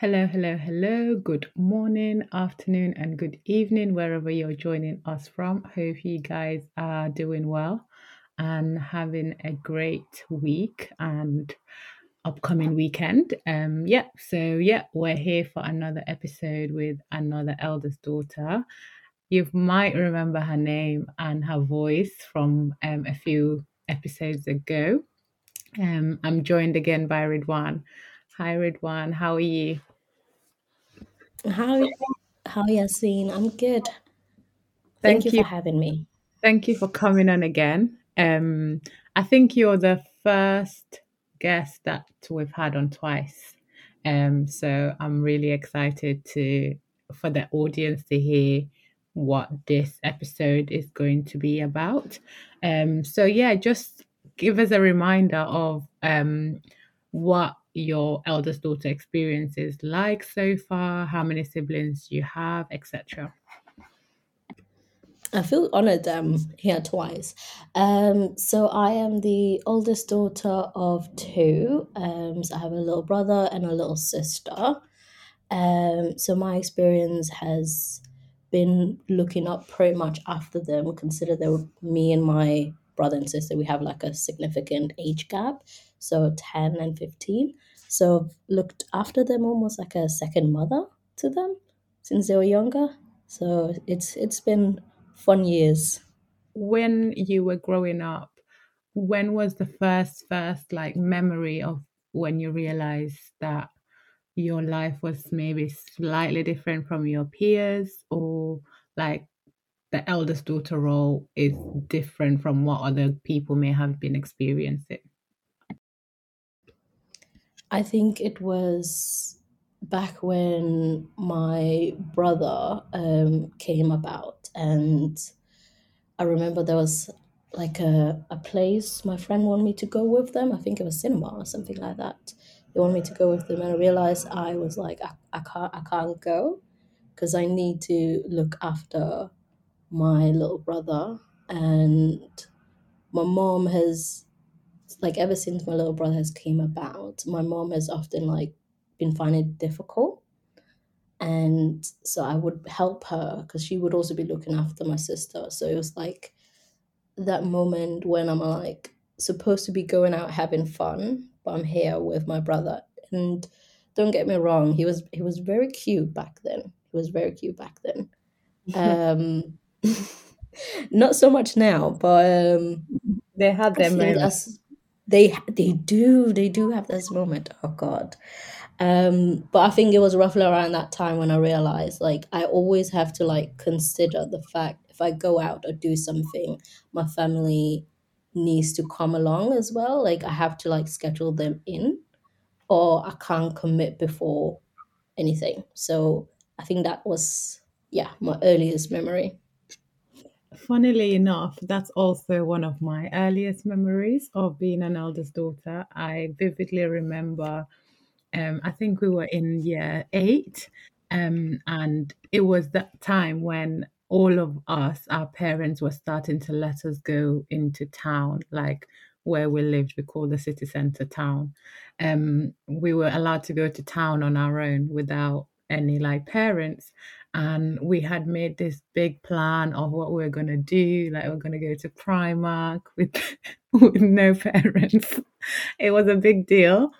Hello, hello, hello. Good morning, afternoon, and good evening, wherever you're joining us from. Hope you guys are doing well and having a great week and upcoming weekend. Um, yeah, so yeah, we're here for another episode with another eldest daughter. You might remember her name and her voice from um, a few episodes ago. Um, I'm joined again by Ridwan. Hi, Ridwan. How are you? How are you? how Yasin? I'm good. Thank Thank you for having me. Thank you for coming on again. Um, I think you're the first guest that we've had on twice. Um, so I'm really excited to for the audience to hear what this episode is going to be about. Um, so yeah, just give us a reminder of um what your eldest daughter experience is like so far, how many siblings you have, etc. I feel honored um here twice. Um, so I am the oldest daughter of two. Um, so I have a little brother and a little sister. Um, so my experience has been looking up pretty much after them. Consider they were me and my brother and sister. We have like a significant age gap, so ten and fifteen. So I've looked after them almost like a second mother to them since they were younger. So it's it's been fun years. when you were growing up, when was the first first like memory of when you realized that your life was maybe slightly different from your peers or like the eldest daughter role is different from what other people may have been experiencing? I think it was back when my brother um, came about, and I remember there was like a, a place my friend wanted me to go with them. I think it was cinema or something like that. They wanted me to go with them, and I realized I was like, I, I can't, I can't go because I need to look after my little brother, and my mom has like ever since my little brother has came about, my mom has often like been finding it difficult. And so I would help her because she would also be looking after my sister. So it was like that moment when I'm like supposed to be going out having fun, but I'm here with my brother. And don't get me wrong, he was he was very cute back then. He was very cute back then. Um not so much now, but um they had their think moment. that's they they do they do have this moment. Oh God. Um, but I think it was roughly around that time when I realized like I always have to like consider the fact if I go out or do something, my family needs to come along as well. Like I have to like schedule them in or I can't commit before anything. So I think that was yeah, my earliest memory. Funnily enough, that's also one of my earliest memories of being an eldest daughter. I vividly remember um, I think we were in year eight, um, and it was that time when all of us, our parents, were starting to let us go into town, like where we lived, we call the city center town. Um, we were allowed to go to town on our own without any like parents. And we had made this big plan of what we were gonna do. Like we're gonna go to Primark with with no parents. It was a big deal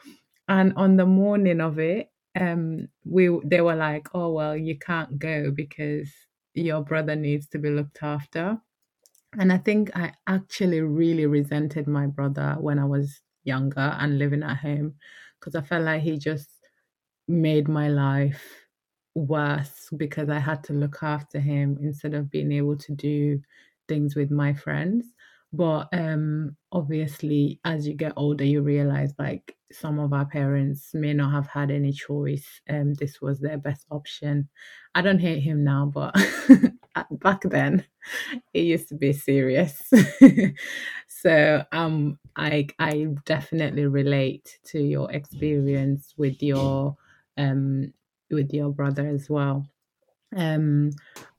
and on the morning of it, um, we they were like, "Oh well, you can't go because your brother needs to be looked after." And I think I actually really resented my brother when I was younger and living at home because I felt like he just made my life worse because I had to look after him instead of being able to do things with my friends. But um obviously as you get older you realize like some of our parents may not have had any choice. Um this was their best option. I don't hate him now, but back then it used to be serious. so um I I definitely relate to your experience with your um with your brother as well. Um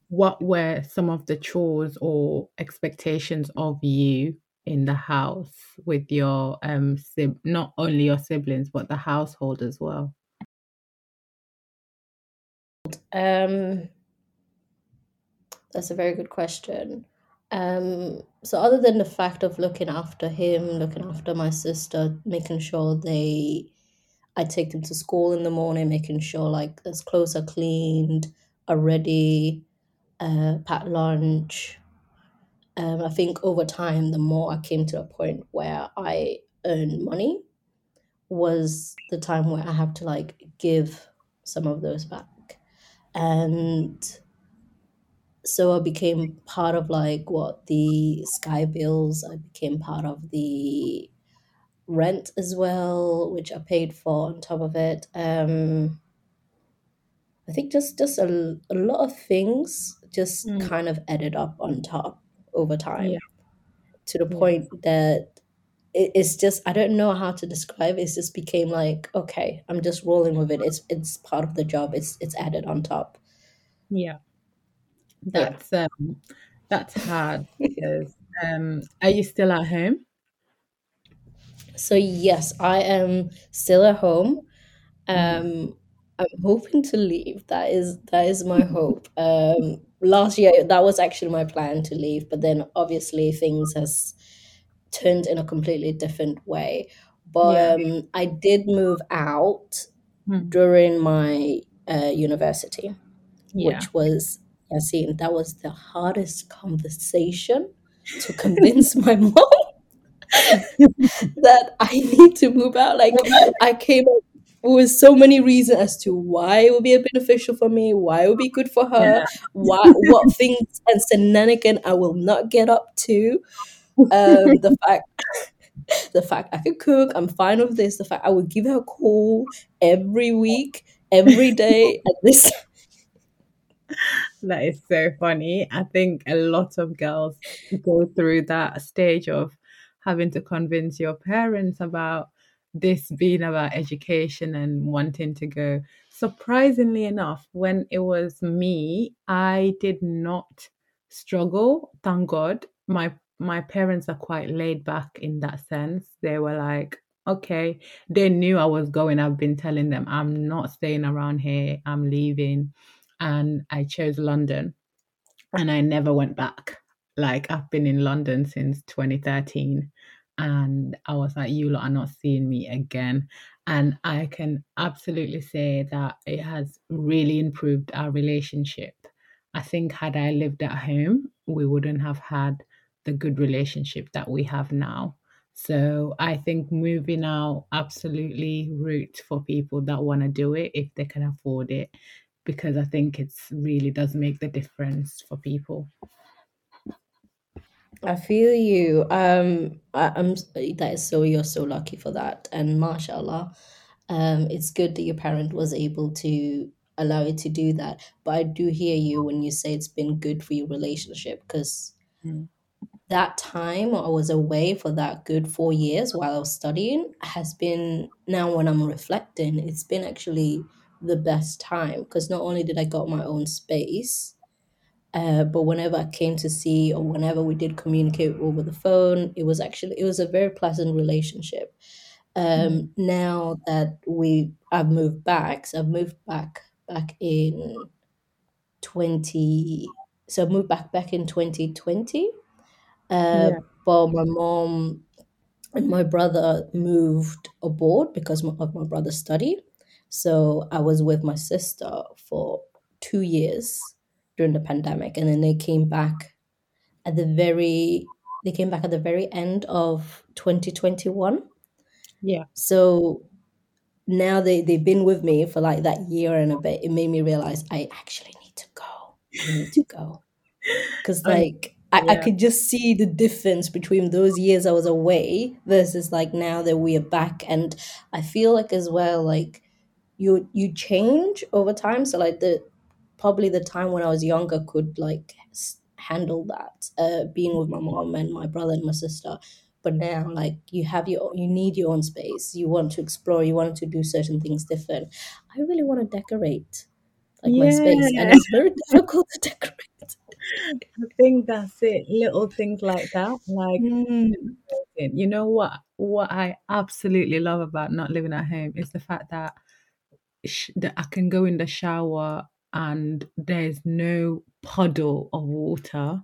what were some of the chores or expectations of you in the house with your um not only your siblings but the household as well? Um, that's a very good question. Um, so other than the fact of looking after him, looking after my sister, making sure they I take them to school in the morning, making sure like there's clothes are cleaned, are ready, uh, pack lunch. Um, I think over time, the more I came to a point where I earn money, was the time where I have to like give some of those back. And so I became part of like what the sky bills, I became part of the rent as well, which I paid for on top of it. Um, I think just just a, a lot of things just Mm. kind of added up on top over time Yeah. to the Yeah. point that it, it's just I don't know how to describe it. It's just became like okay, I'm just rolling with it. It's it's part of the job. It's it's added on top. Yeah. Yeah. That's um that's hard because um are you still at home? So yes, I am still at home. Um, I'm hoping to leave. That is that is my hope. Um, last year that was actually my plan to leave, but then obviously things has turned in a completely different way. Yeah. But um, I did move out Mm. during my uh, university, Yeah. which was Yasin, that was the hardest conversation to convince my mom that I need to move out. Like I came up with so many reasons as to why it would be beneficial for me, why it would be good for her, Yeah. why what things and shenanigan I will not get up to. Um, the fact the fact I could cook, I'm fine with this. The fact I would give her a call every week, every day, at this That is so funny. I think a lot of girls go through that stage of having to convince your parents about this being about education and wanting to go. Surprisingly enough, when it was me, I did not struggle. Thank God. My my parents are quite laid back in that sense. They were like, okay, they knew I was going. I've been telling them I'm not staying around here. I'm leaving and I chose London and I never went back. Like I've been in London since 2013 and I was like, you lot are not seeing me again. And I can absolutely say that it has really improved our relationship. I think had I lived at home, we wouldn't have had the good relationship that we have now. So I think moving out absolutely root for people that want to do it if they can afford it because I think it's really does make the difference for people. I feel you. Um, I, I'm that is so you're so lucky for that, and mashallah, um, it's good that your parent was able to allow you to do that. But I do hear you when you say it's been good for your relationship because Mm. that time I was away for that good four years while I was studying has been now when I'm reflecting, it's been actually the best time because not only did I got my own space, uh, but whenever I came to see or whenever we did communicate over the phone, it was actually it was a very pleasant relationship. Mm. Um, now that we I've moved back, so I've moved back back in twenty. So I moved back back in twenty twenty. Uh, Yeah. but my mom and my brother moved abroad because of my brother's study. So I was with my sister for two years during the pandemic, and then they came back at the very they came back at the very end of 2021. Yeah. So now they they've been with me for like that year and a bit. It made me realize I actually need to go. I need to go because um, like I, I yeah. could just see the difference between those years I was away versus like now that we are back and I feel like as well like you you change over time so like the probably the time when I was younger could like handle that uh being with my mom and my brother and my sister but now like you have your you need your own space you want to explore you want to do certain things different I really want to decorate like my space and it's very difficult to decorate I think that's it. Little things like that. Like Mm. you know what what I absolutely love about not living at home is the fact that sh- that I can go in the shower and there's no puddle of water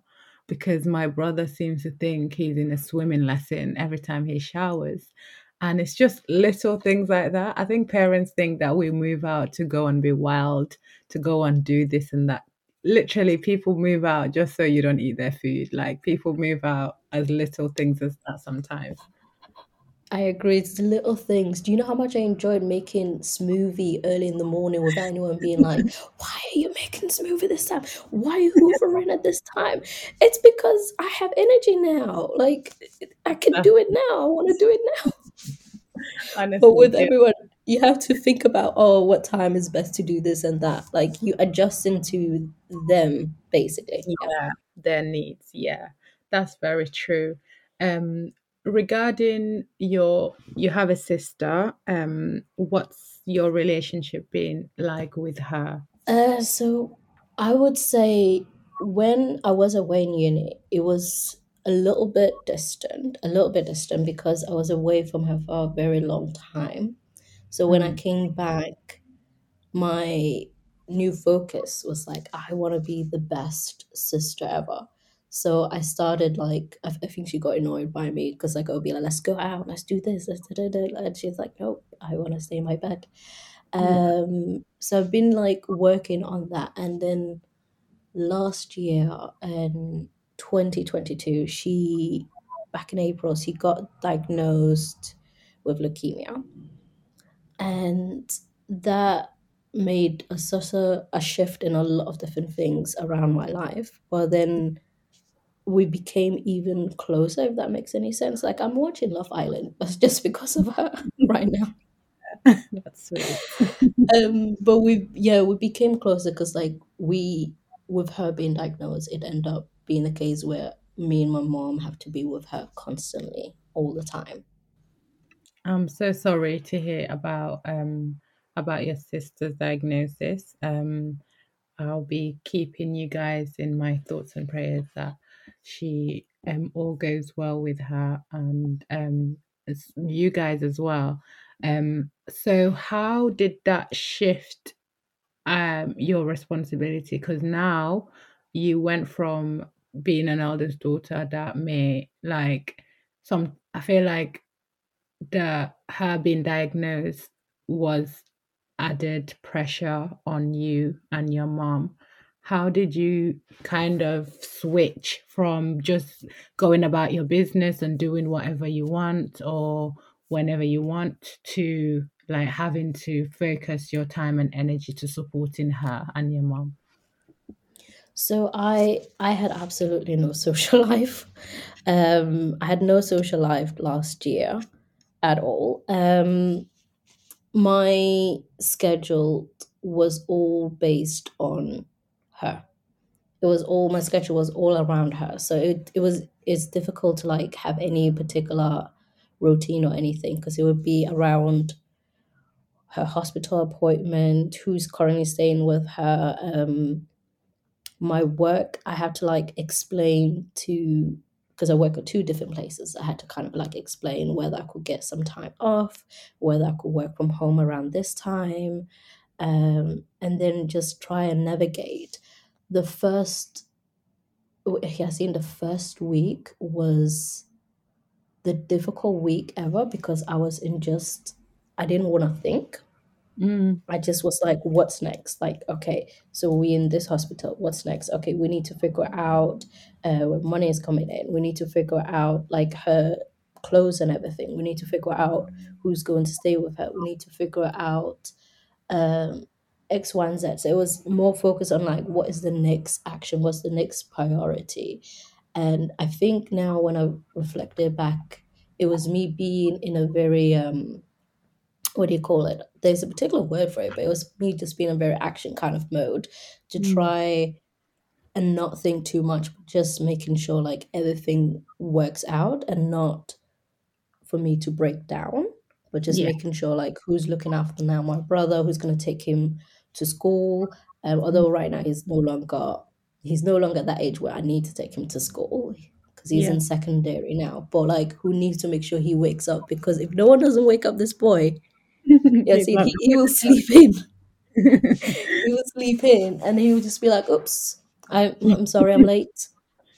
because my brother seems to think he's in a swimming lesson every time he showers. And it's just little things like that. I think parents think that we move out to go and be wild, to go and do this and that. Literally, people move out just so you don't eat their food. Like, people move out as little things as that sometimes. I agree. It's the little things. Do you know how much I enjoyed making smoothie early in the morning without anyone being like, "Why are you making smoothie this time? Why are you hoovering at this time?" It's because I have energy now. Like I can do it now. I want to do it now. Honestly, But with yeah. everyone, you have to think about, oh, what time is best to do this and that. Like you adjust into them, basically. Yeah. Yeah, their needs. Yeah, that's very true. Um, regarding your, you have a sister. Um, what's your relationship been like with her? Uh, so I would say when I was away in uni, it was a little bit distant, a little bit distant because I was away from her for a very long time. So when I Mm, came back, my new focus was like, I want to be the best sister ever. So I started like, I, I think she got annoyed by me because like I would be like, let's go out, let's do this, let's da, da, da. and she's like, nope, I want to stay in my bed. yeah. Um, so I've been like working on that, and then last year in 2022, she back in April, she got diagnosed with leukemia, and that made a such a, a shift in a lot of different things around my life. But then we became even closer, if that makes any sense. Like I'm watching Love Island, but just because of her right now. That's sweet. Um, but we yeah we became closer because like we with her being diagnosed, it ended up being the case where me and my mom have to be with her constantly all the time. I'm so sorry to hear about um about your sister's diagnosis. Um, I'll be keeping you guys in my thoughts and prayers that she um all goes well with her and um you guys as well. Um, so how did that shift um your responsibility? Because now you went from being an eldest daughter that may like some I feel like the her being diagnosed was added pressure on you and your mom. How did you kind of switch from just going about your business and doing whatever you want or whenever you want to like having to focus your time and energy to supporting her and your mom? So I I had absolutely no social life. Um, I had no social life last year at all. Um, my schedule was all based on her. It was all my schedule was all around her. So it, it was it's difficult to like have any particular routine or anything because it would be around her hospital appointment, who's currently staying with her, um, my work. I had to like explain to because I work at two different places. I had to kind of like explain whether I could get some time off, whether I could work from home around this time, um, and then just try and navigate. The first, yeah, I seen the first week was the difficult week ever because I was in just, I didn't want to think. Mm, I just was like, what's next? Like, okay, so we in this hospital. What's next? Okay, we need to figure out uh, where money is coming in. We need to figure out like her clothes and everything. We need to figure out who's going to stay with her. We need to figure out um, X, Y, and Z. So it was more focused on like what is the next action, what's the next priority. And I think now when I reflected back, it was me being in a very um, what do you call it? There's a particular word for it, but it was me just being in a very action kind of mode to mm, try and not think too much, but just making sure like everything works out and not for me to break down, but just yeah. making sure like who's looking after now my brother, who's gonna take him to school. Um, although right now he's no longer he's no longer at that age where I need to take him to school because he's Yeah. in secondary now. But like who needs to make sure he wakes up because if no one doesn't wake up this boy, yeah, He's he, he will sleep in. he will sleep in and he will just be like, oops, I'm, I'm sorry, I'm late.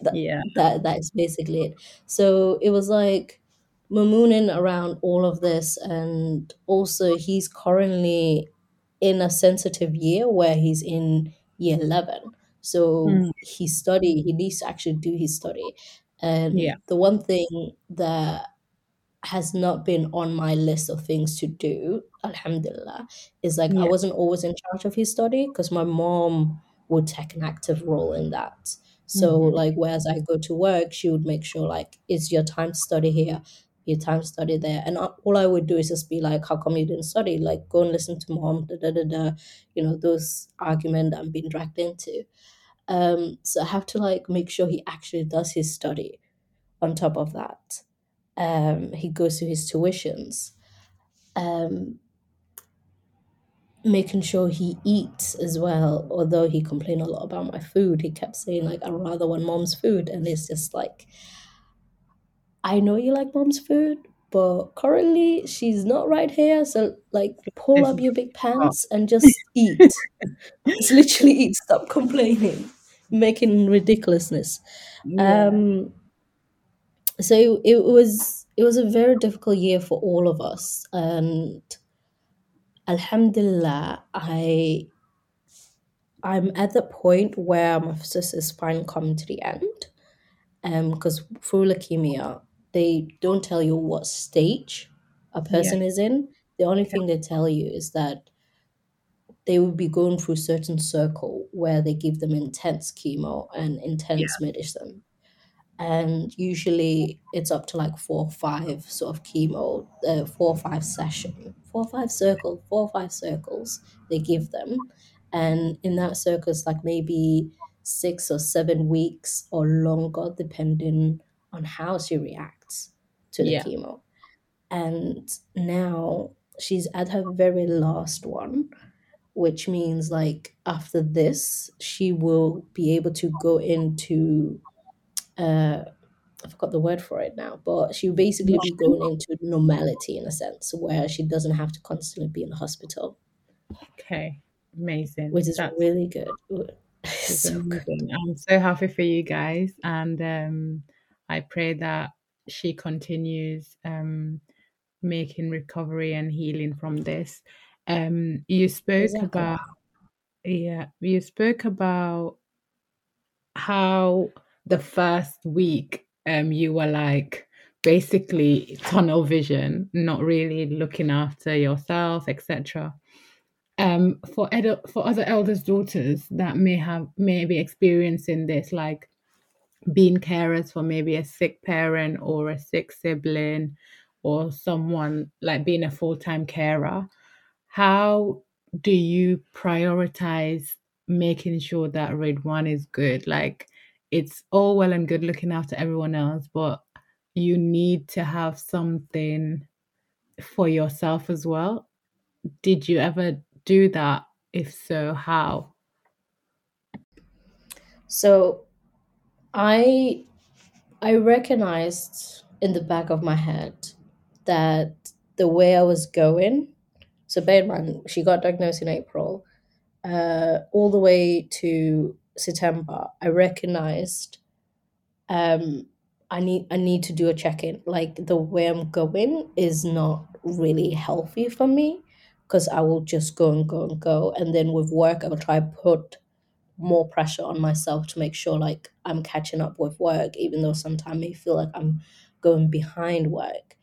That, yeah. that, that is basically it. So it was like mooning around all of this. And also, he's currently in a sensitive year where he's in year 11. So Mm, he study, he needs to actually do his study. yeah. And the one thing that has not been on my list of things to do, alhamdulillah, is like I wasn't always in charge of his study because my mom would take an active role in that. So hmm like whereas I go to work, she would make sure like it's your time to study here, your time study there. And all I would do is just be like, how come you didn't study? Like go and listen to mom, da da da da, you know, those argument I'm being dragged into. Um, so I have to like make sure he actually does his study on top of that um, he goes to his tuitions, um, making sure he eats as well. Although he complained a lot about my food, he kept saying like, i'd rather want mom's food," and it's just like, I know you like mom's food, but currently she's not right here. So like, pull up your big pants and just eat. Just literally eat. Stop complaining, making ridiculousness. Yeah. Um, so it was it was a very difficult year for all of us and alhamdulillah i i'm at the point where my sister is finally coming to the end um because through leukemia they don't tell you what stage a Yeah. person is in. The only thing they tell you is that they will be going through certain circle where they give them intense chemo and Yeah. intense medicine. And usually it's up to like four or five sort of chemo, uh, four or five session, four or five circle, four or five circles they give them, and in that circle it's like maybe six or seven weeks or longer depending on how she reacts to the Yeah. chemo. And now she's at her very last one, which means like after this she will be able to go into uh I forgot the word for it now, but she'll basically be going into normality in a sense where she doesn't have to constantly be in the hospital, okay. Amazing. which is That's really good. So I'm so happy for you guys, and um, I pray that she continues um, making recovery and healing from this. Um, you spoke about yeah, you spoke about how the first week um you were like basically tunnel vision, not really looking after yourself, etc um for ed- for other elders daughters that may have may be experiencing this like being carers for maybe a sick parent or a sick sibling or someone like being a full-time carer how do you prioritize making sure that Ridwan is good like it's all well and good looking after everyone else but you need to have something for yourself as well did you ever do that? If so, how? So I I recognized in the back of my head that the way I was going. So bear in mind, she got diagnosed in April. Uh, all the way to September, I recognized um, I need I need to do a check in. Like the way I'm going is not really healthy for me because I will just go and go and go, and then with work I will try put more pressure on myself to make sure like I'm catching up with work, even though sometimes I feel like I'm going behind work.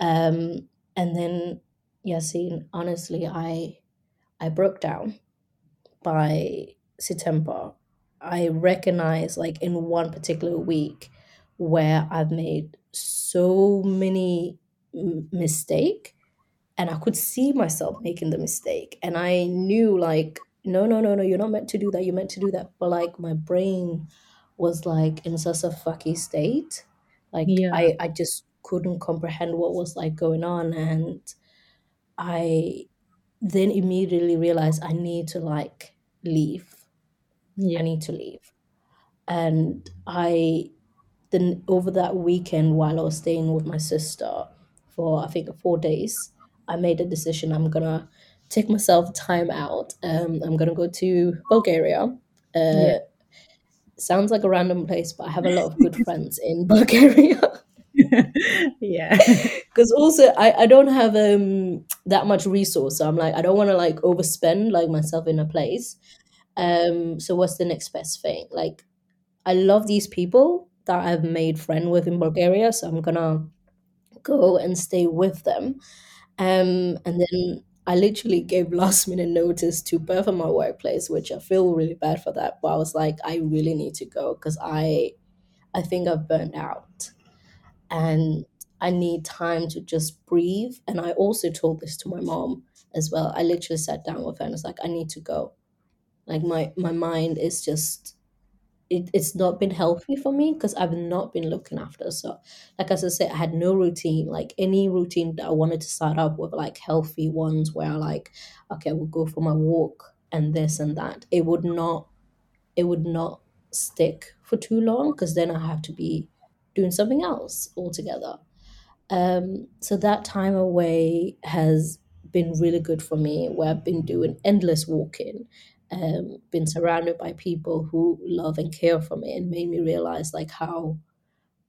Um, and then Yasin, honestly, I I broke down by September. I recognize like in one particular week where I've made so many m- mistake and I could see myself making the mistake and I knew like no no no no you're not meant to do that you're meant to do that. But like my brain was like in such a fucky state. Like Yeah, I I just couldn't comprehend what was like going on. And I then immediately realized I need to like leave. Yeah. I need to leave. And I then over that weekend while I was staying with my sister for I think four days, I made a decision I'm gonna take myself time out. Um, I'm gonna go to Bulgaria. Yeah. Uh, sounds like a random place, but I have a lot of good friends in Bulgaria. yeah. Because also I, I don't have um that much resource, so I'm like I don't want to like overspend like myself in a place. Um, so what's the next best thing? Like I love these people that I've made friend with in Bulgaria, so I'm gonna go and stay with them. Um, and then I literally gave last minute notice to both of my workplace, which I feel really bad for that. But I was like, I really need to go because I I think I've burned out and I need time to just breathe. And I also told this to my mom as well. I literally sat down with her and was like, I need to go. Like my my mind is just it, it's not been healthy for me because I've not been looking after. So, like as I said, I had no routine. Like any routine that I wanted to start up with, like healthy ones, where like, okay, I will go for my walk and this and that. It would not, it would not stick for too long because then I have to be doing something else altogether. Um, so that time away has been really good for me, where I've been doing endless walking, um, been surrounded by people who love and care for me, and made me realize like how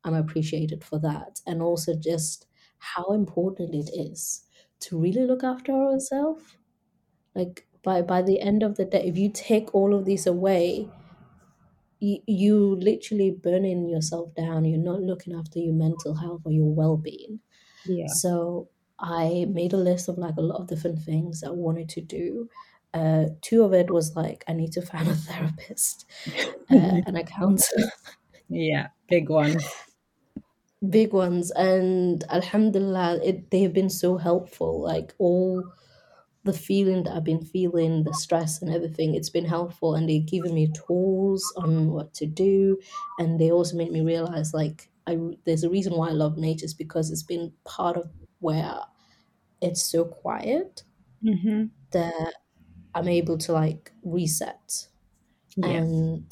I'm appreciated for that, and also just how important it is to really look after ourselves. Like by by the end of the day, if you take all of these away, you, you literally burning yourself down. You're not looking after your mental health or your well being. Yeah. So I made a list of like a lot of different things I wanted to do. Uh, two of it was like I need to find a therapist uh, and a counselor, yeah. Big one. big ones, and Alhamdulillah, it they have been so helpful. Like all the feeling that I've been feeling, the stress and everything, it's been helpful, and they've given me tools on what to do, and they also made me realize like I there's a reason why I love nature is because it's been part of where it's so quiet hmm that I'm able to like reset Yeah. and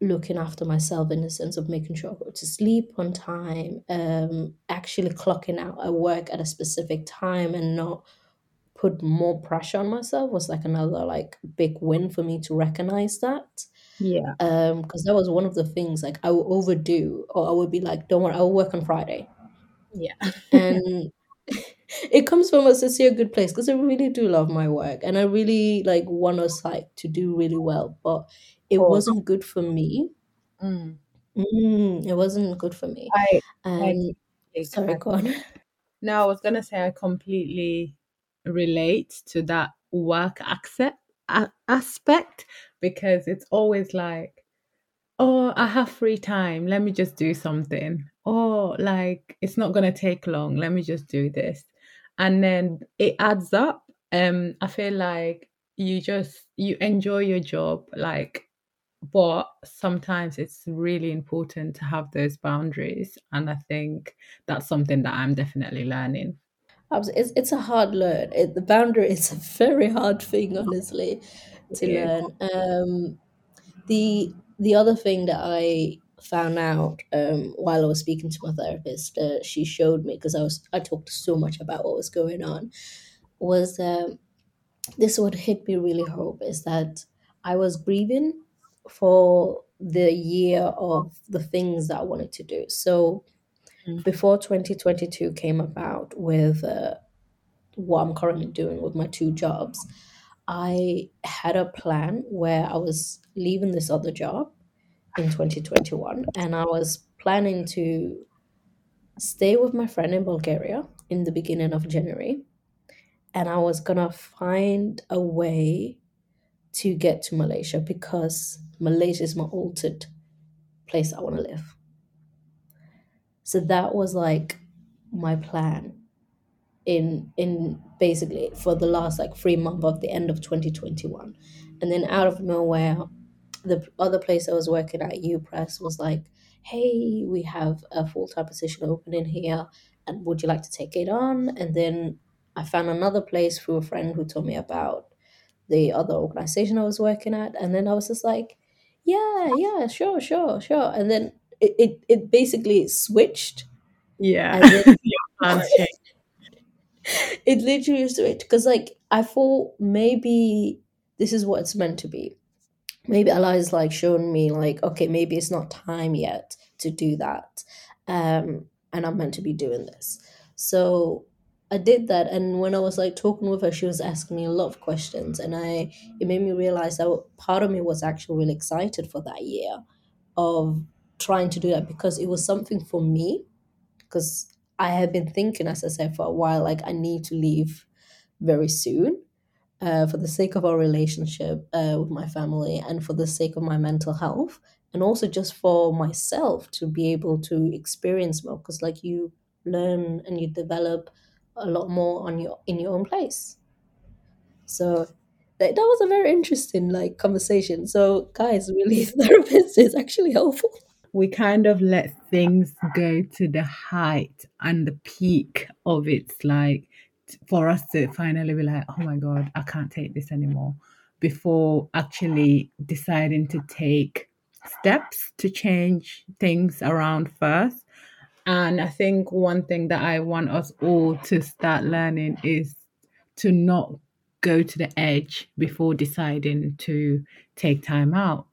looking after myself in the sense of making sure I go to sleep on time, um, actually clocking out at work at a specific time and not put more pressure on myself was like another like big win for me to recognize that. Yeah. Um, because that was one of the things like I would overdo or I would be like, don't worry, I will work on Friday. Yeah. And it comes from a sincere good place because I really do love my work and I really like want us like to do really well, but it Cool. wasn't good for me. Mm. Mm, it wasn't good for me. I I sorry, go on. No, I was gonna say I completely relate to that work accept a- aspect because it's always like, oh, I have free time. Let me just do something. Oh, like it's not gonna take long. Let me just do this, and then it adds up. Um, I feel like you just you enjoy your job, like but sometimes it's really important to have those boundaries and i think that's something that i'm definitely learning It's, it's a hard learn. It, the boundary is a very hard thing, honestly, to is learn. Um, the the other thing that I found out um, while I was speaking to my therapist, uh, she showed me because I was I talked so much about what was going on, was um, this would hit me really hard is that I was grieving for the year of the things that I wanted to do. So Mm. before 2022 came about with uh, what I'm currently doing with my two jobs, I had a plan where I was leaving this other job in 2021 and I was planning to stay with my friend in Bulgaria in the beginning of January and I was gonna find a way to get to Malaysia because Malaysia is my altered place I want to live. So that was like my plan in in basically for the last like three months of the end of 2021 and then out of nowhere the other place i was working at U Press, was like hey we have a full-time position open in here and would you like to take it on? And then i found another place through a friend who told me about the other organization i was working at and then i was just like yeah yeah sure sure sure. And then it, it, it basically switched. Yeah. Then your it literally it because like I thought maybe this is what it's meant to be. Maybe Allah is like showing me like, okay, maybe it's not time yet to do that. Um, and I'm meant to be doing this. So I did that and when I was like talking with her, she was asking me a lot of questions and I it made me realize that part of me was actually really excited for that year of trying to do that because it was something for me because I had been thinking, as I said, for a while, like I need to leave very soon uh, for the sake of our relationship uh, with my family and for the sake of my mental health and also just for myself to be able to experience more. Because like you learn and you develop a lot more on your in your own place. So that, that was a very interesting like conversation. So guys really therapist is actually helpful. We kind of let things go to the height and the peak of its like for us to finally be like, oh my God, I can't take this anymore before actually deciding to take steps to change things around first. And I think one thing that I want us all to start learning is to not go to the edge before deciding to take time out,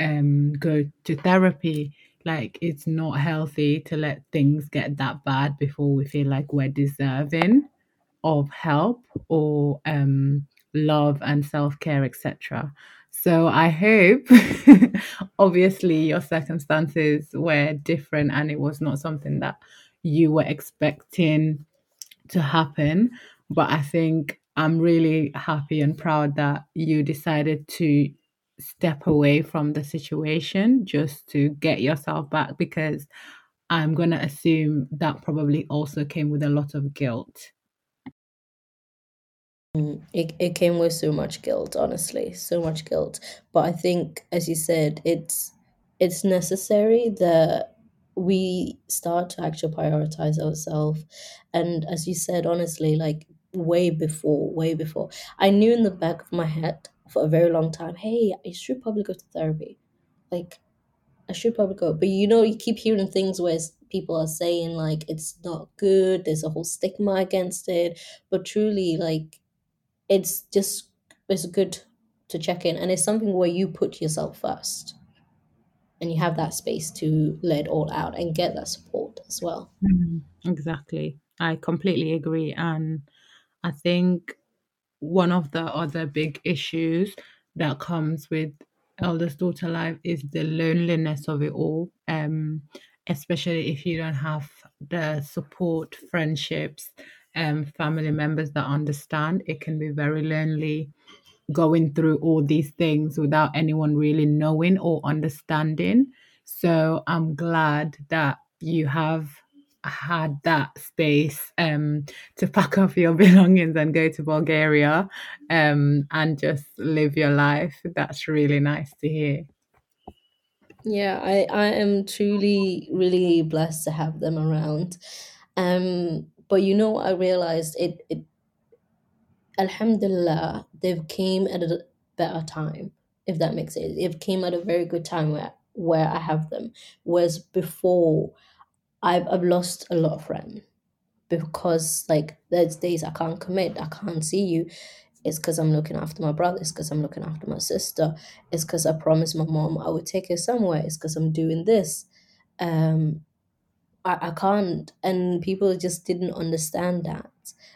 um, go to therapy. Like it's not healthy to let things get that bad before we feel like we're deserving of help or um, love and self care, etc. So I hope, obviously, your circumstances were different and it was not something that you were expecting to happen. But I think I'm really happy and proud that you decided to step away from the situation just to get yourself back because I'm going to assume that probably also came with a lot of guilt. Mm, it, it came with so much guilt, honestly, so much guilt. But I think, as you said, it's it's necessary that we start to actually prioritize ourselves. And as you said, honestly, like way before, way before, I knew in the back of my head for a very long time, hey, I should probably go to therapy. Like, I should probably go. But you know, you keep hearing things where people are saying like it's not good, there's a whole stigma against it. But truly, like it's just it's good to check in and it's something where you put yourself first. And you have that space to let it all out and get that support as well. Mm, exactly. I completely agree and i think one of the other big issues that comes with eldest daughter life is the loneliness of it all um especially if you don't have the support friendships um, family members that understand. It can be very lonely going through all these things without anyone really knowing or understanding. So I'm glad that you have had that space um, to pack up your belongings and go to Bulgaria um, and just live your life. That's really nice to hear. Yeah, I, I am truly, really blessed to have them around. Um, but you know, I realized it, it Alhamdulillah, they've came at a better time, if that makes sense. It came at a very good time where where I have them. Whereas before, I've I've lost a lot of friends because like there's days I can't commit, I can't see you. It's because I'm looking after my brother. It's because I'm looking after my sister. It's because I promised my mom I would take her somewhere. It's because I'm doing this. Um, I, I can't and people just didn't understand that.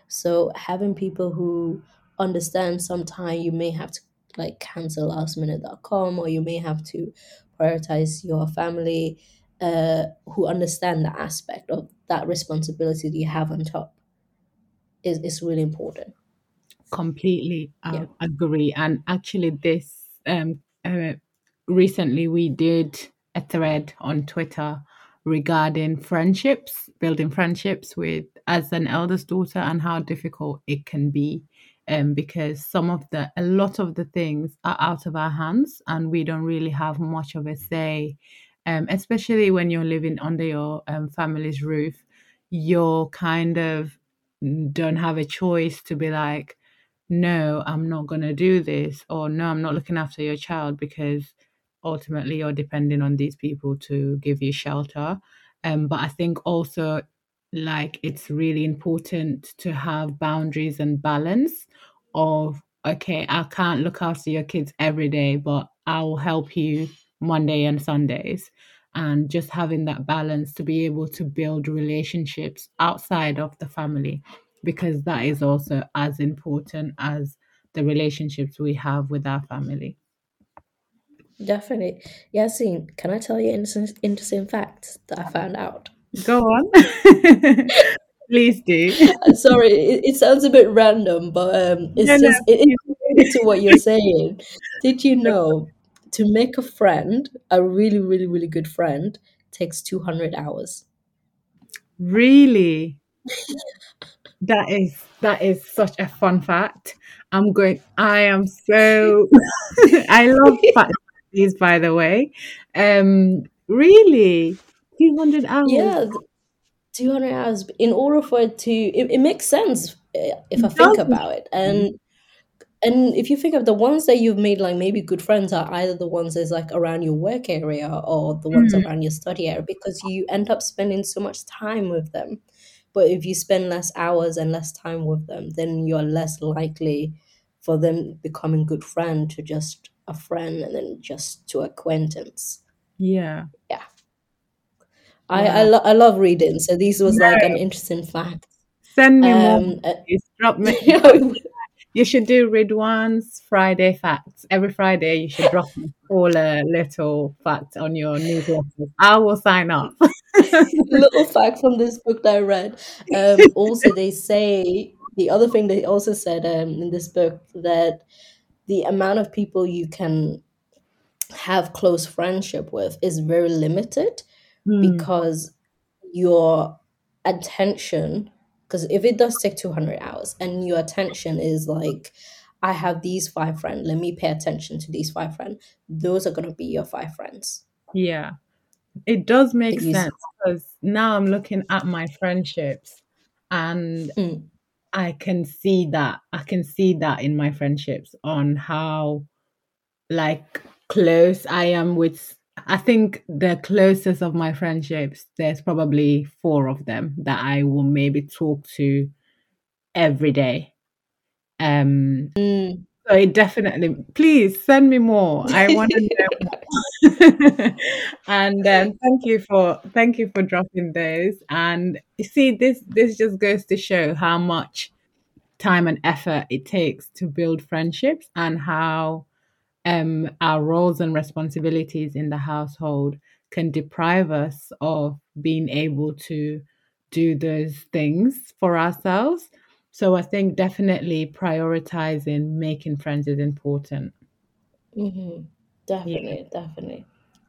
So having people who understand sometime you may have to like cancel lastminute.com or you may have to prioritize your family uh, who understand the aspect of that responsibility that you have on top is, is really important. Completely yeah. agree. And actually this um uh, recently we did a thread on twitter regarding friendships, building friendships with as an eldest daughter and how difficult it can be. Um, because some of the a lot of the things are out of our hands and we don't really have much of a say. Um, especially when you're living under your um, family's roof, you're kind of don't have a choice to be like, no, I'm not going to do this, or no, I'm not looking after your child because ultimately you're depending on these people to give you shelter. Um, but I think also like it's really important to have boundaries and balance of okay i can't look after your kids every day but i'll help you monday and sundays and just having that balance to be able to build relationships outside of the family because that is also as important as the relationships we have with our family Definitely. Yasin, can I tell you an interesting, interesting fact that I found out? go on please do Sorry, it, it sounds a bit random, but um, it's no just it, please. it's related to what you're saying. Did you know to make a friend, a really, really, really good friend, takes 200 hours? really That is that is such a fun fact. I'm going I am so I love fact these by the way. Um really 200 hours. Yeah, 200 hours. In order for it to, it, it makes sense uh, if I think about it. And and if you think of the ones that you've made like maybe good friends are either the ones that's like around your work area or the ones Mm, around your study area because you end up spending so much time with them but if you spend less hours and less time with them then you're less likely for them becoming good friend to just a friend and then just to acquaintance yeah. yeah i i, lo- I love reading so this was like an interesting fact send me more. um uh. Drop me You should do read Ridwan's Friday facts. Every Friday, you should drop all a little fact on your newsletter. I will sign up. little fact from this book that I read. Um, also, they say the other thing they also said um, in this book that the amount of people you can have close friendship with is very limited Mm, because your attention, because if it does take 200 hours and your attention is like, I have these five friends, let me pay attention to these five friends, those are going to be your five friends. yeah, it does make sense because now I'm looking at my friendships and mm, I can see that. I can see that in my friendships on how like close I am with I think the closest of my friendships, there's probably four of them that I will maybe talk to every day. Um, mm. So it definitely, please send me more. I want to know more. and um, thank you for thank you for dropping those. And you see, this this just goes to show how much time and effort it takes to build friendships and how um, our roles and responsibilities in the household can deprive us of being able to do those things for ourselves. So I think definitely prioritizing making friends is important. hmm Yeah, Definitely, definitely.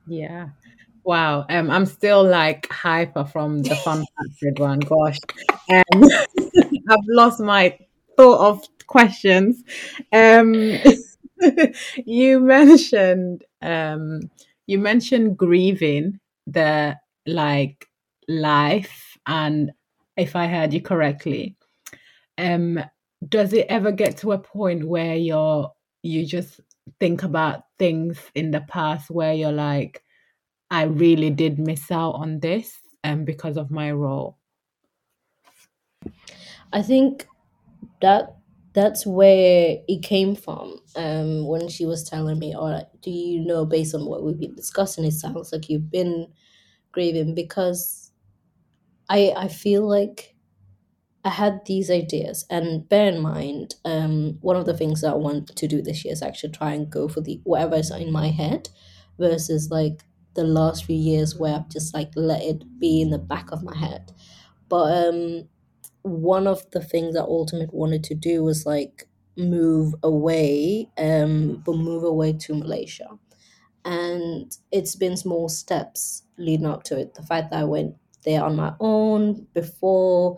yeah. Wow. Um, I'm still like hyper from the fun factoid one. Gosh, um, I've lost my thought of questions. Um, you mentioned um, you mentioned grieving the like life, and if I heard you correctly, um, does it ever get to a point where you're you just think about things in the past where you're like, I really did miss out on this, um, because of my role. I think that that's where it came from. Um, when she was telling me, "All right, do you know based on what we've been discussing, it sounds like you've been grieving because I I feel like I had these ideas, and bear in mind, um, one of the things that I want to do this year is actually try and go for the whatever is in my head, versus like the last few years where I've just like let it be in the back of my head. But um, one of the things that Ultimate wanted to do was like move away, um, but move away to Malaysia. And it's been small steps leading up to it. The fact that I went there on my own before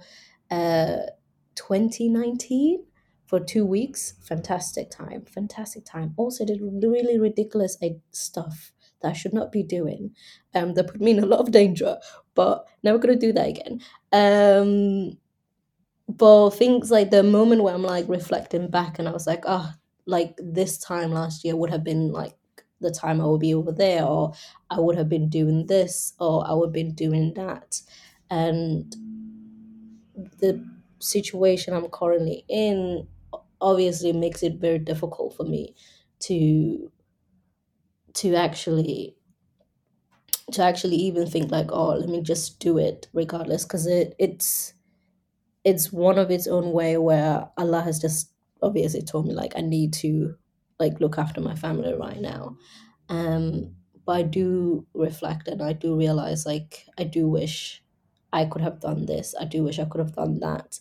uh 2019 for two weeks, fantastic time, fantastic time. Also did really ridiculous stuff that I should not be doing. Um, that put me in a lot of danger, but never gonna do that again. Um, but things like the moment where I'm like reflecting back and I was like, oh, like this time last year would have been like the time I would be over there, or I would have been doing this, or I would have been doing that. And the situation I'm currently in obviously makes it very difficult for me to to actually to actually even think like oh let me just do it regardless. Because it it's it's one of its own way where allah has just obviously told me like i need to like look after my family right now. Um but i do reflect and i do realize like i do wish i could have done this i do wish i could have done that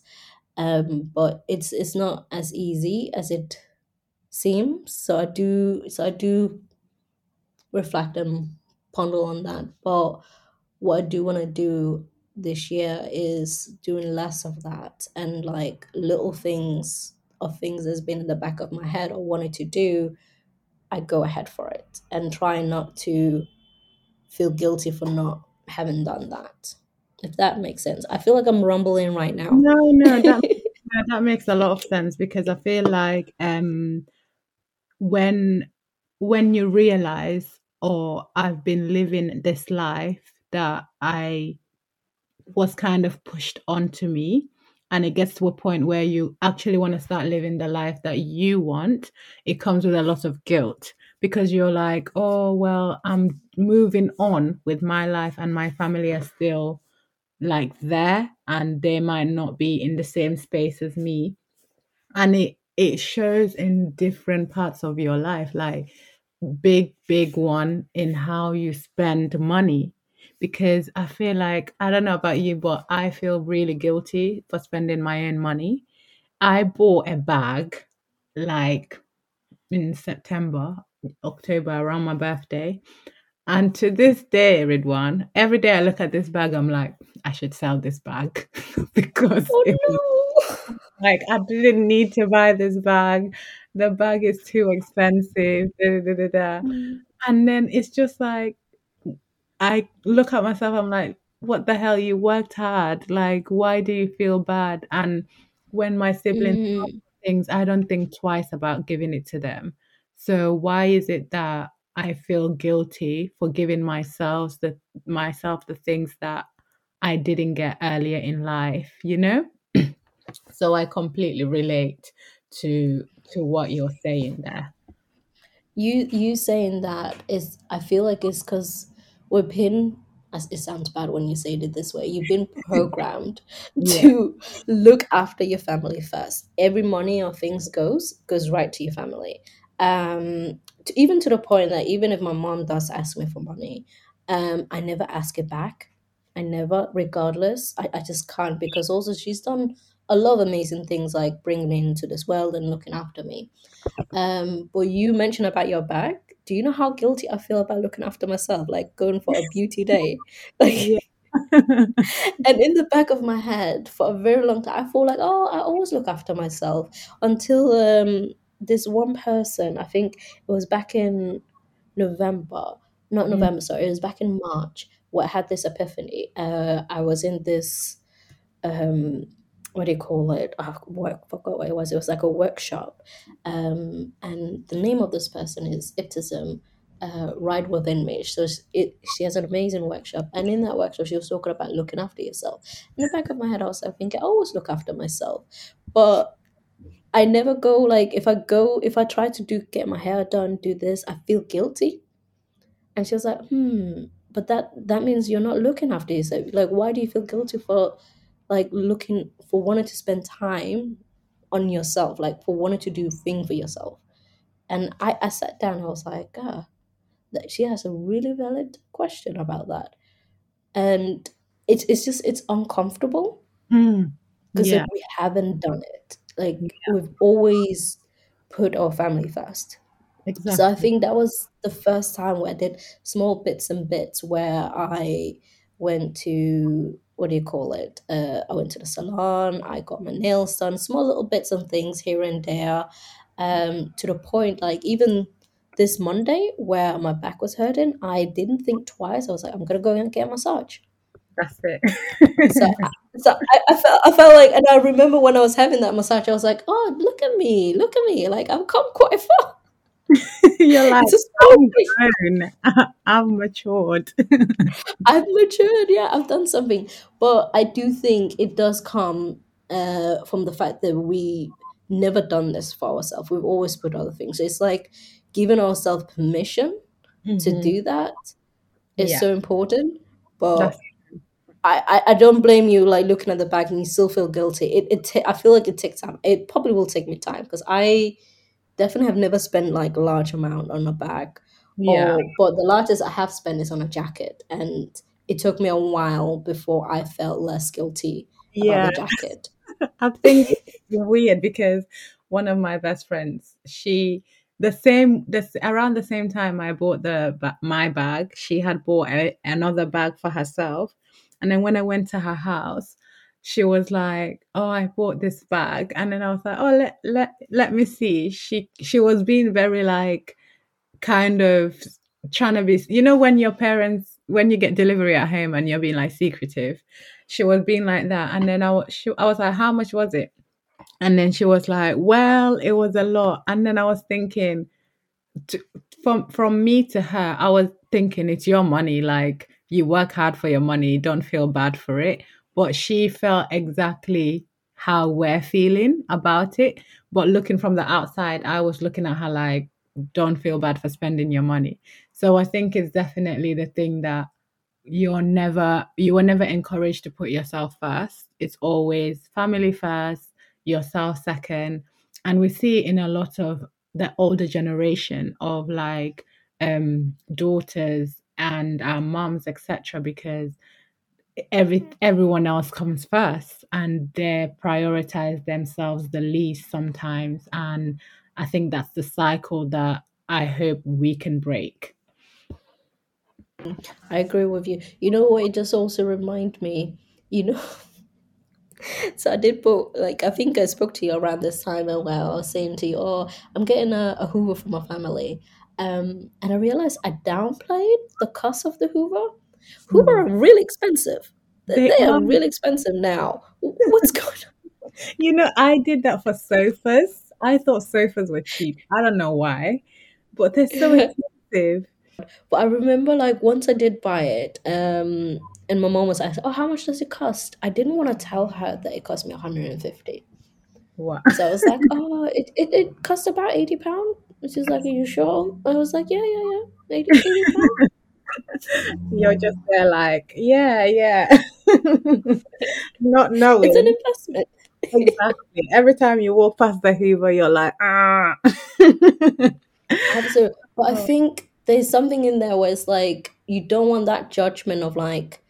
um but it's it's not as easy as it seems so i do so i do reflect and ponder on that. But what I do want to do this year is doing less of that and like little things of things that's been in the back of my head or wanted to do, I go ahead for it and try not to feel guilty for not having done that. If that makes sense. I feel like I'm rumbling right now. No, no, that, that makes a lot of sense because I feel like um when when you realize or I've been living this life that I was kind of pushed onto me. And it gets to a point where you actually want to start living the life that you want. It comes with a lot of guilt because you're like, oh, well, I'm moving on with my life and my family are still like there and they might not be in the same space as me. And it, it shows in different parts of your life. Like big, big one in how you spend money. Because I feel like, I don't know about you, but I feel really guilty for spending my own money. I bought a bag like in September, October, around my birthday. And to this day, Ridwan, every day I look at this bag, I'm like, I should sell this bag because Oh was no. like I didn't need to buy this bag. The bag is too expensive. Da, da, da, da, da. Mm, And then it's just like I look at myself, I'm like, what the hell? You worked hard. Like, why do you feel bad? And when my siblings mm, things, I don't think twice about giving it to them. So why is it that I feel guilty for giving myself the myself the things that I didn't get earlier in life, you know? So I completely relate to to what you're saying there. You you saying that is I feel like it's because we've been as it sounds bad when you say it this way, you've been programmed Yeah. to look after your family first. Every money or things goes goes right to your family. Um to, even to the point that even if my mom does ask me for money, um, I never ask it back. I never, regardless. I, I just can't because also she's done a lot of amazing things like bringing me into this world and looking after me. Um, but you mentioned about your bag. Do you know how guilty I feel about looking after myself, like going for a beauty day? Yeah. And in the back of my head, for a very long time, I feel like, oh, I always look after myself until um, this one person, I think it was back in November, not Mm, November, sorry, it was back in March, I had this epiphany. Uh, I was in this um what do you call it? I work forgot what it was. It was like a workshop. Um and the name of this person is Iptism uh, right within me. So it, she has an amazing workshop, and in that workshop, she was talking about looking after yourself. In the back of my head, I was thinking, I always look after myself, but I never go like if I go if I try to do get my hair done, do this, I feel guilty. And she was like, hmm, but that that means you're not looking after yourself. Like, why do you feel guilty for like looking for wanting to spend time on yourself, like for wanting to do thing for yourself? And I, I sat down, I was like, ah, that she has a really valid question about that. And it's it's just it's uncomfortable mm. because Yeah, like we haven't done it. Like we've always put our family first. So I think that was the first time where I did small bits and bits where I went to what do you call it? Uh, I went to the salon. I got my nails done. Small little bits and things here and there. Um, to the point like even this Monday where my back was hurting, I didn't think twice. I was like, I'm gonna go and get a massage. That's So, it. I, so I, I felt I felt like, and I remember when I was having that massage, I was like, oh, look at me, look at me, like I've come quite far. You're like, It's a small I'm thing. grown. I've matured. I've matured, yeah, I've done something. But I do think it does come. uh, from the fact that we never done this for ourselves. We've always put other things. So it's like giving ourselves permission to Mhm. do that is Yeah. so important. But I, I, I don't blame you like looking at the bag and you still feel guilty. It it ta- I feel like it takes time. It probably will take me time because I definitely have never spent like a large amount on a bag. yeah. Or but the largest I have spent is on a jacket, and it took me a while before I felt less guilty about Yeah. the jacket. I think it's weird because one of my best friends, she the same this around the same time I bought the my bag, she had bought a, another bag for herself, and then when I went to her house, she was like, "Oh, I bought this bag," and then I was like, "Oh, let let let me see." She she was being very like kind of trying to be you know when your parents when you get delivery at home and you're being like secretive she was being like that. And then I was she, I was like how much was it? And then she was like well it was a lot. And then I was thinking to, from from me to her I was thinking it's your money. Like you work hard for your money. Don't feel bad for it but she felt exactly how we're feeling about it. But looking from the outside I was looking at her like don't feel bad for spending your money. So I think it's definitely the thing that you're never you were never encouraged to put yourself first. It's always family first yourself second. And we see it in a lot of the older generation of like um daughters and our moms etc because every everyone else comes first and they prioritize themselves the least sometimes and i think that's the cycle that i hope we can break I agree with you. You know what? It just also remind me. You know, so I did book. Like I think I spoke to you around this time, and where I was saying to you, "Oh, I'm getting a, a Hoover for my family," um, and I realized I downplayed the cost of the Hoover. Hoover are really expensive. They, they are are really expensive now. What's going on? You know, I did that for sofas. I thought sofas were cheap. I don't know why, but they're so expensive. But I remember like once I did buy it, um, and my mom was like, "Oh, how much does it cost?" I didn't want to tell her that it cost me 150. Wow. So I was like, "Oh, it, it, it cost about 80 pounds." And she's like, "Are you sure?" I was like, "Yeah, yeah, yeah, 80, 80 pounds." You're just there like, yeah, yeah. Not knowing. It's an investment. Exactly. Every time you walk past the Hoover, you're like, ah. Absolutely. But I Oh, think there's something in there where it's like you don't want that judgment of like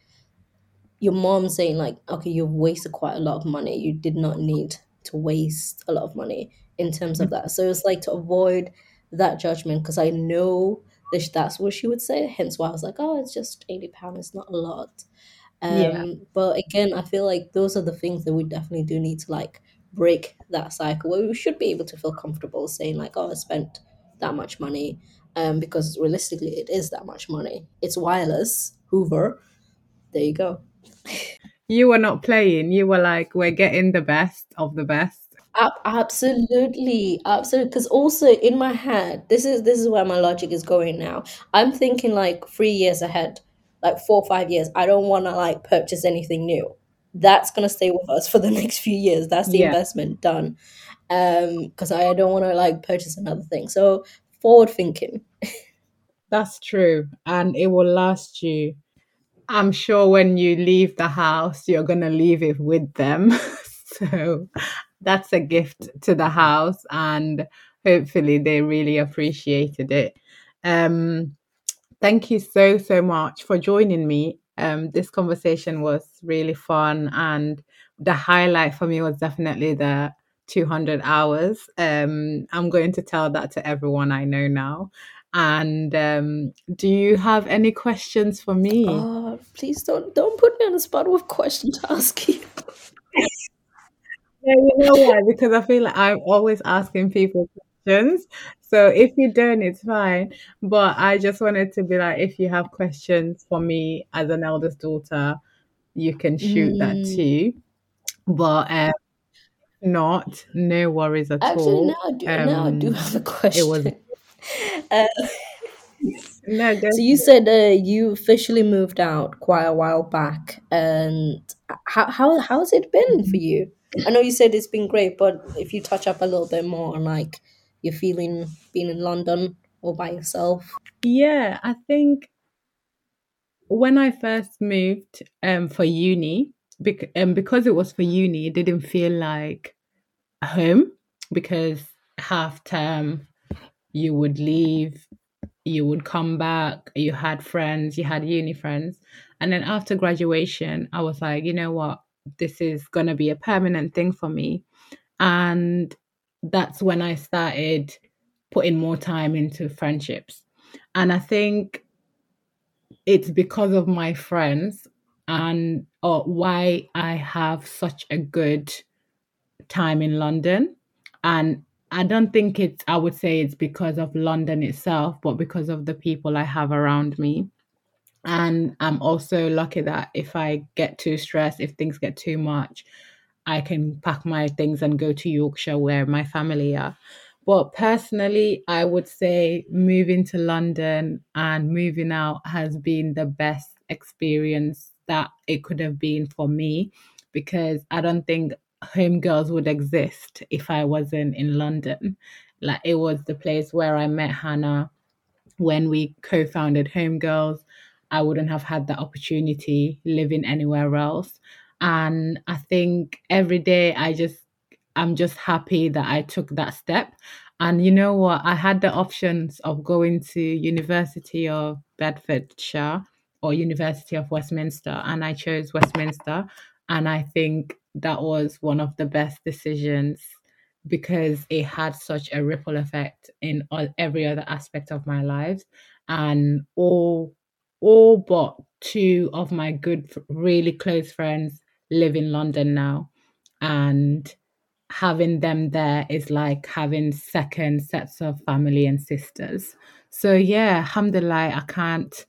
your mom saying like, "Okay, you've wasted quite a lot of money. You did not need to waste a lot of money in terms of that." So it's like to avoid that judgment because I know that's what she would say. Hence why I was like, "Oh, it's just eighty pounds. It's not a lot." yeah. Um, but again, I feel like those are the things that we definitely do need to like break that cycle where we should be able to feel comfortable saying like, "Oh, I spent that much money," um, because realistically, it is that much money. It's wireless Hoover. There you go. You were not playing. You were like, we're getting the best of the best. Ab- absolutely, absolutely. Because also in my head, this is this is where my logic is going now. I'm thinking like three years ahead, like four or five years. I don't want to like purchase anything new. That's gonna stay with us for the next few years. That's the Yeah. investment done. Um, because I don't want to like purchase another thing. So forward thinking. That's true. And it will last you. I'm sure when you leave the house, you're going to leave it with them. so that's a gift to the house. And hopefully they really appreciated it. Um, thank you so, so much for joining me. Um, this conversation was really fun. And the highlight for me was definitely the 200 hours. Um, I'm going to tell that to everyone I know now. And um, do you have any questions for me? Oh, please don't don't put me on the spot with questions to ask you. Yeah, you know why? Because I feel like I'm always asking people questions. So if you don't, it's fine. But I just wanted to be like, if you have questions for me as an eldest daughter, you can shoot that Mm, too. But um, not, no worries at actually, now all. I do now I do Um, have a question. it was. Uh, no, so you said uh, you officially moved out quite a while back, and how how how's it been for you? I know you said it's been great, but if you touch up a little bit more on like your feeling being in London or by yourself. Yeah, I think when I first moved um, for uni, bec- um, because it was for uni, it didn't feel like home because half term you would leave, you would come back, you had friends, you had uni friends. And then after graduation, I was like, you know what? This is going to be a permanent thing for me. And that's when I started putting more time into friendships. And I think it's because of my friends and or why I have such a good time in London. And I don't think it's, I would say it's because of London itself, but because of the people I have around me. And I'm also lucky that if I get too stressed, if things get too much, I can pack my things and go to Yorkshire where my family are. But personally, I would say moving to London and moving out has been the best experience that it could have been for me because I don't think Home Girls would exist if I wasn't in London. Like it was the place where I met Hannah when we co-founded Home Girls. I wouldn't have had that opportunity living anywhere else. And I think every day I just I'm just happy that I took that step. And you know what? I had the options of going to University of Bedfordshire or University of Westminster, and I chose Westminster. And I think that was one of the best decisions because it had such a ripple effect in all, every other aspect of my life. And all all but two of my good, really close friends live in London now. And having them there is like having second sets of family and sisters. So yeah, alhamdulillah, I can't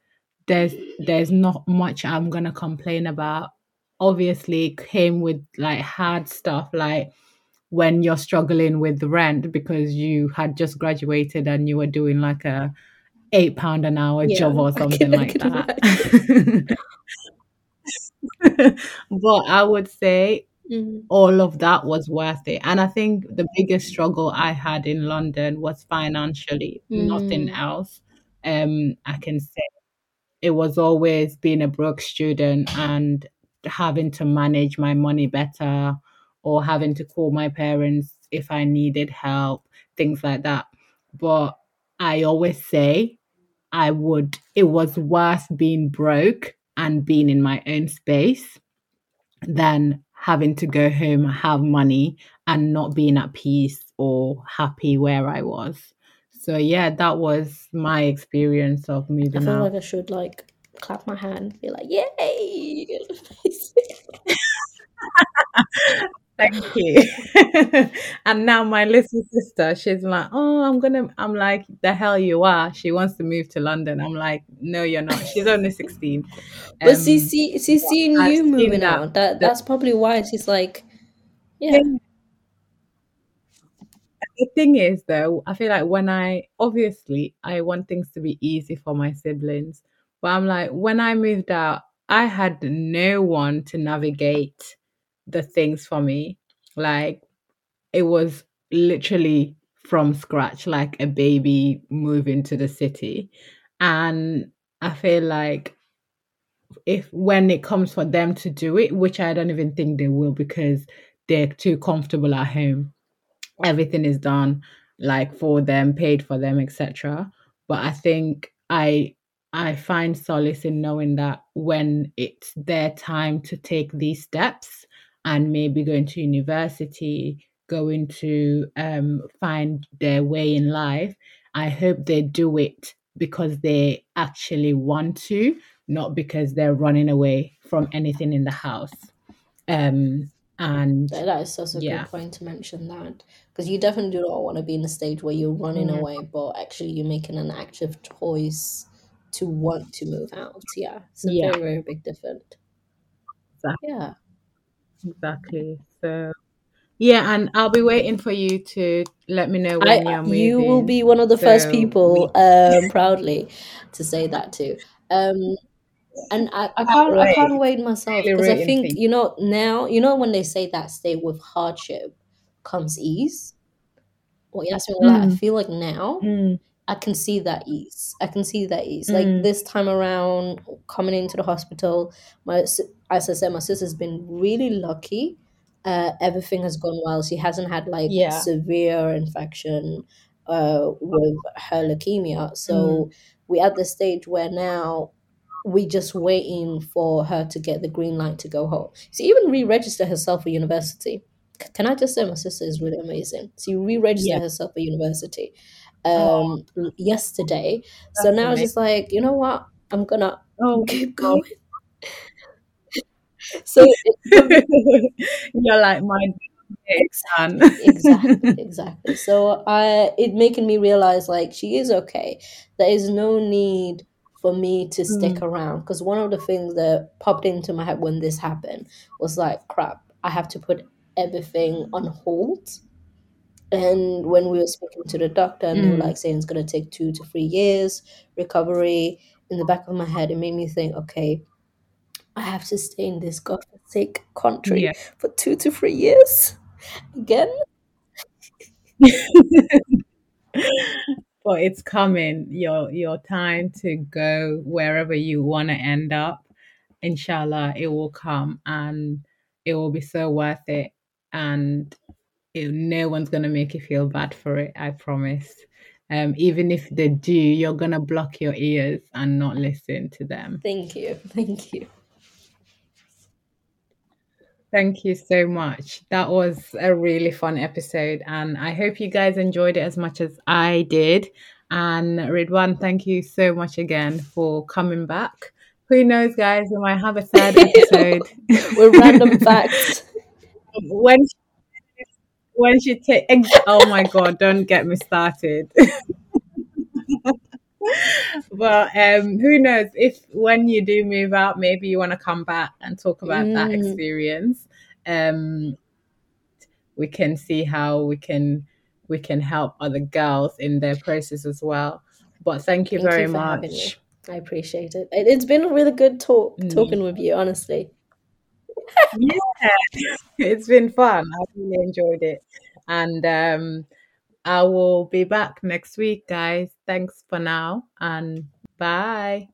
there's there's not much I'm gonna complain about. Obviously came with like hard stuff like when you're struggling with rent because you had just graduated and you were doing like a eight pound an hour Yeah, job or something can, like that. but I would say Mm, all of that was worth it. And I think the biggest struggle I had in London was financially, nothing mm, else. Um, I can say it was always being a broke student and having to manage my money better or having to call my parents if I needed help, things like that. But I always say I would, it was worth being broke and being in my own space than having to go home, have money, and not being at peace or happy where I was. So yeah, that was my experience of moving. I feel out. like I should like clap my hand, be like, yay! Thank you. and now my little sister, she's like, oh, I'm gonna. I'm like, the hell you are. She wants to move to London. I'm like, no, you're not. She's only 16. But Um, see, see, seeing I've you moving that out, that the that's probably why she's like, yeah, The thing is, though, I feel like when I obviously I want things to be easy for my siblings, but I'm like, when I moved out, I had no one to navigate the things for me. Like, it was literally from scratch, like a baby moving to the city. And I feel like if when it comes for them to do it, which I don't even think they will because they're too comfortable at home everything is done like for them paid for them etc but i think i i find solace in knowing that when it's their time to take these steps and maybe going to university going to um find their way in life i hope they do it because they actually want to not because they're running away from anything in the house um and that that is such a good point to mention that because you definitely do not want to be in a stage where you're running yeah away, but actually you're making an active choice to want to move out. Yeah, it's a yeah very, very big difference. Yeah. Exactly. So yeah, and I'll be waiting for you to let me know when I- you're moving. you will be one of the first So we people um proudly to say that too. Um and I, I Can't I can't wait. myself because I think you. you know now you know when they say that state with hardship comes ease. Well, yes, like I Mm, feel like now mm, I can see that ease. I can see that ease. Like mm, this time around, coming into the hospital, my s- as I said, my sister's been really lucky. Uh, everything has gone well. She hasn't had like yeah. severe infection uh, with her leukemia. Mm, So we're at the stage where now we're just waiting for her to get the green light to go home. She even re-registered herself for university. C- Can I just say my sister is really amazing? She re-registered herself for university Oh, um l- yesterday. So that's now it's just like, you know what? I'm gonna Oh keep going. So it, for me, God. You're like my exactly, exactly, exactly. So I it making me realize like she is okay. There is no need for me to stick Mm, around because one of the things that popped into my head when this happened was like, crap, I have to put everything on hold And when we were speaking to the doctor and they were mm, like saying it's gonna take two to three years recovery, in the back of my head, it made me think, okay, I have to stay in this godforsaken country yeah. for two to three years again. But it's coming. Your your time to go wherever you want to end up. Inshallah, it will come and it will be so worth it. And it, no one's gonna make you feel bad for it. I promise. Um, even if they do, you're gonna block your ears and not listen to them. Thank you, thank you. Thank you so much. That was a really fun episode, and I hope you guys enjoyed it as much as I did. And Ridwan, thank you so much again for coming back. Who knows, guys, we might have a third episode. With random facts. when when she take, oh my god, don't get me started. Well, um, who knows if when you do move out, maybe you want to come back and talk about that Mm, experience. Um, we can see how we can we can help other girls in their process as well. But thank you thank very me. much. I appreciate it. It- It's been a really good talk Mm, talking with you, honestly. Yeah, it's been fun. I really enjoyed it. And um, I will be back next week, guys. Thanks for now and bye.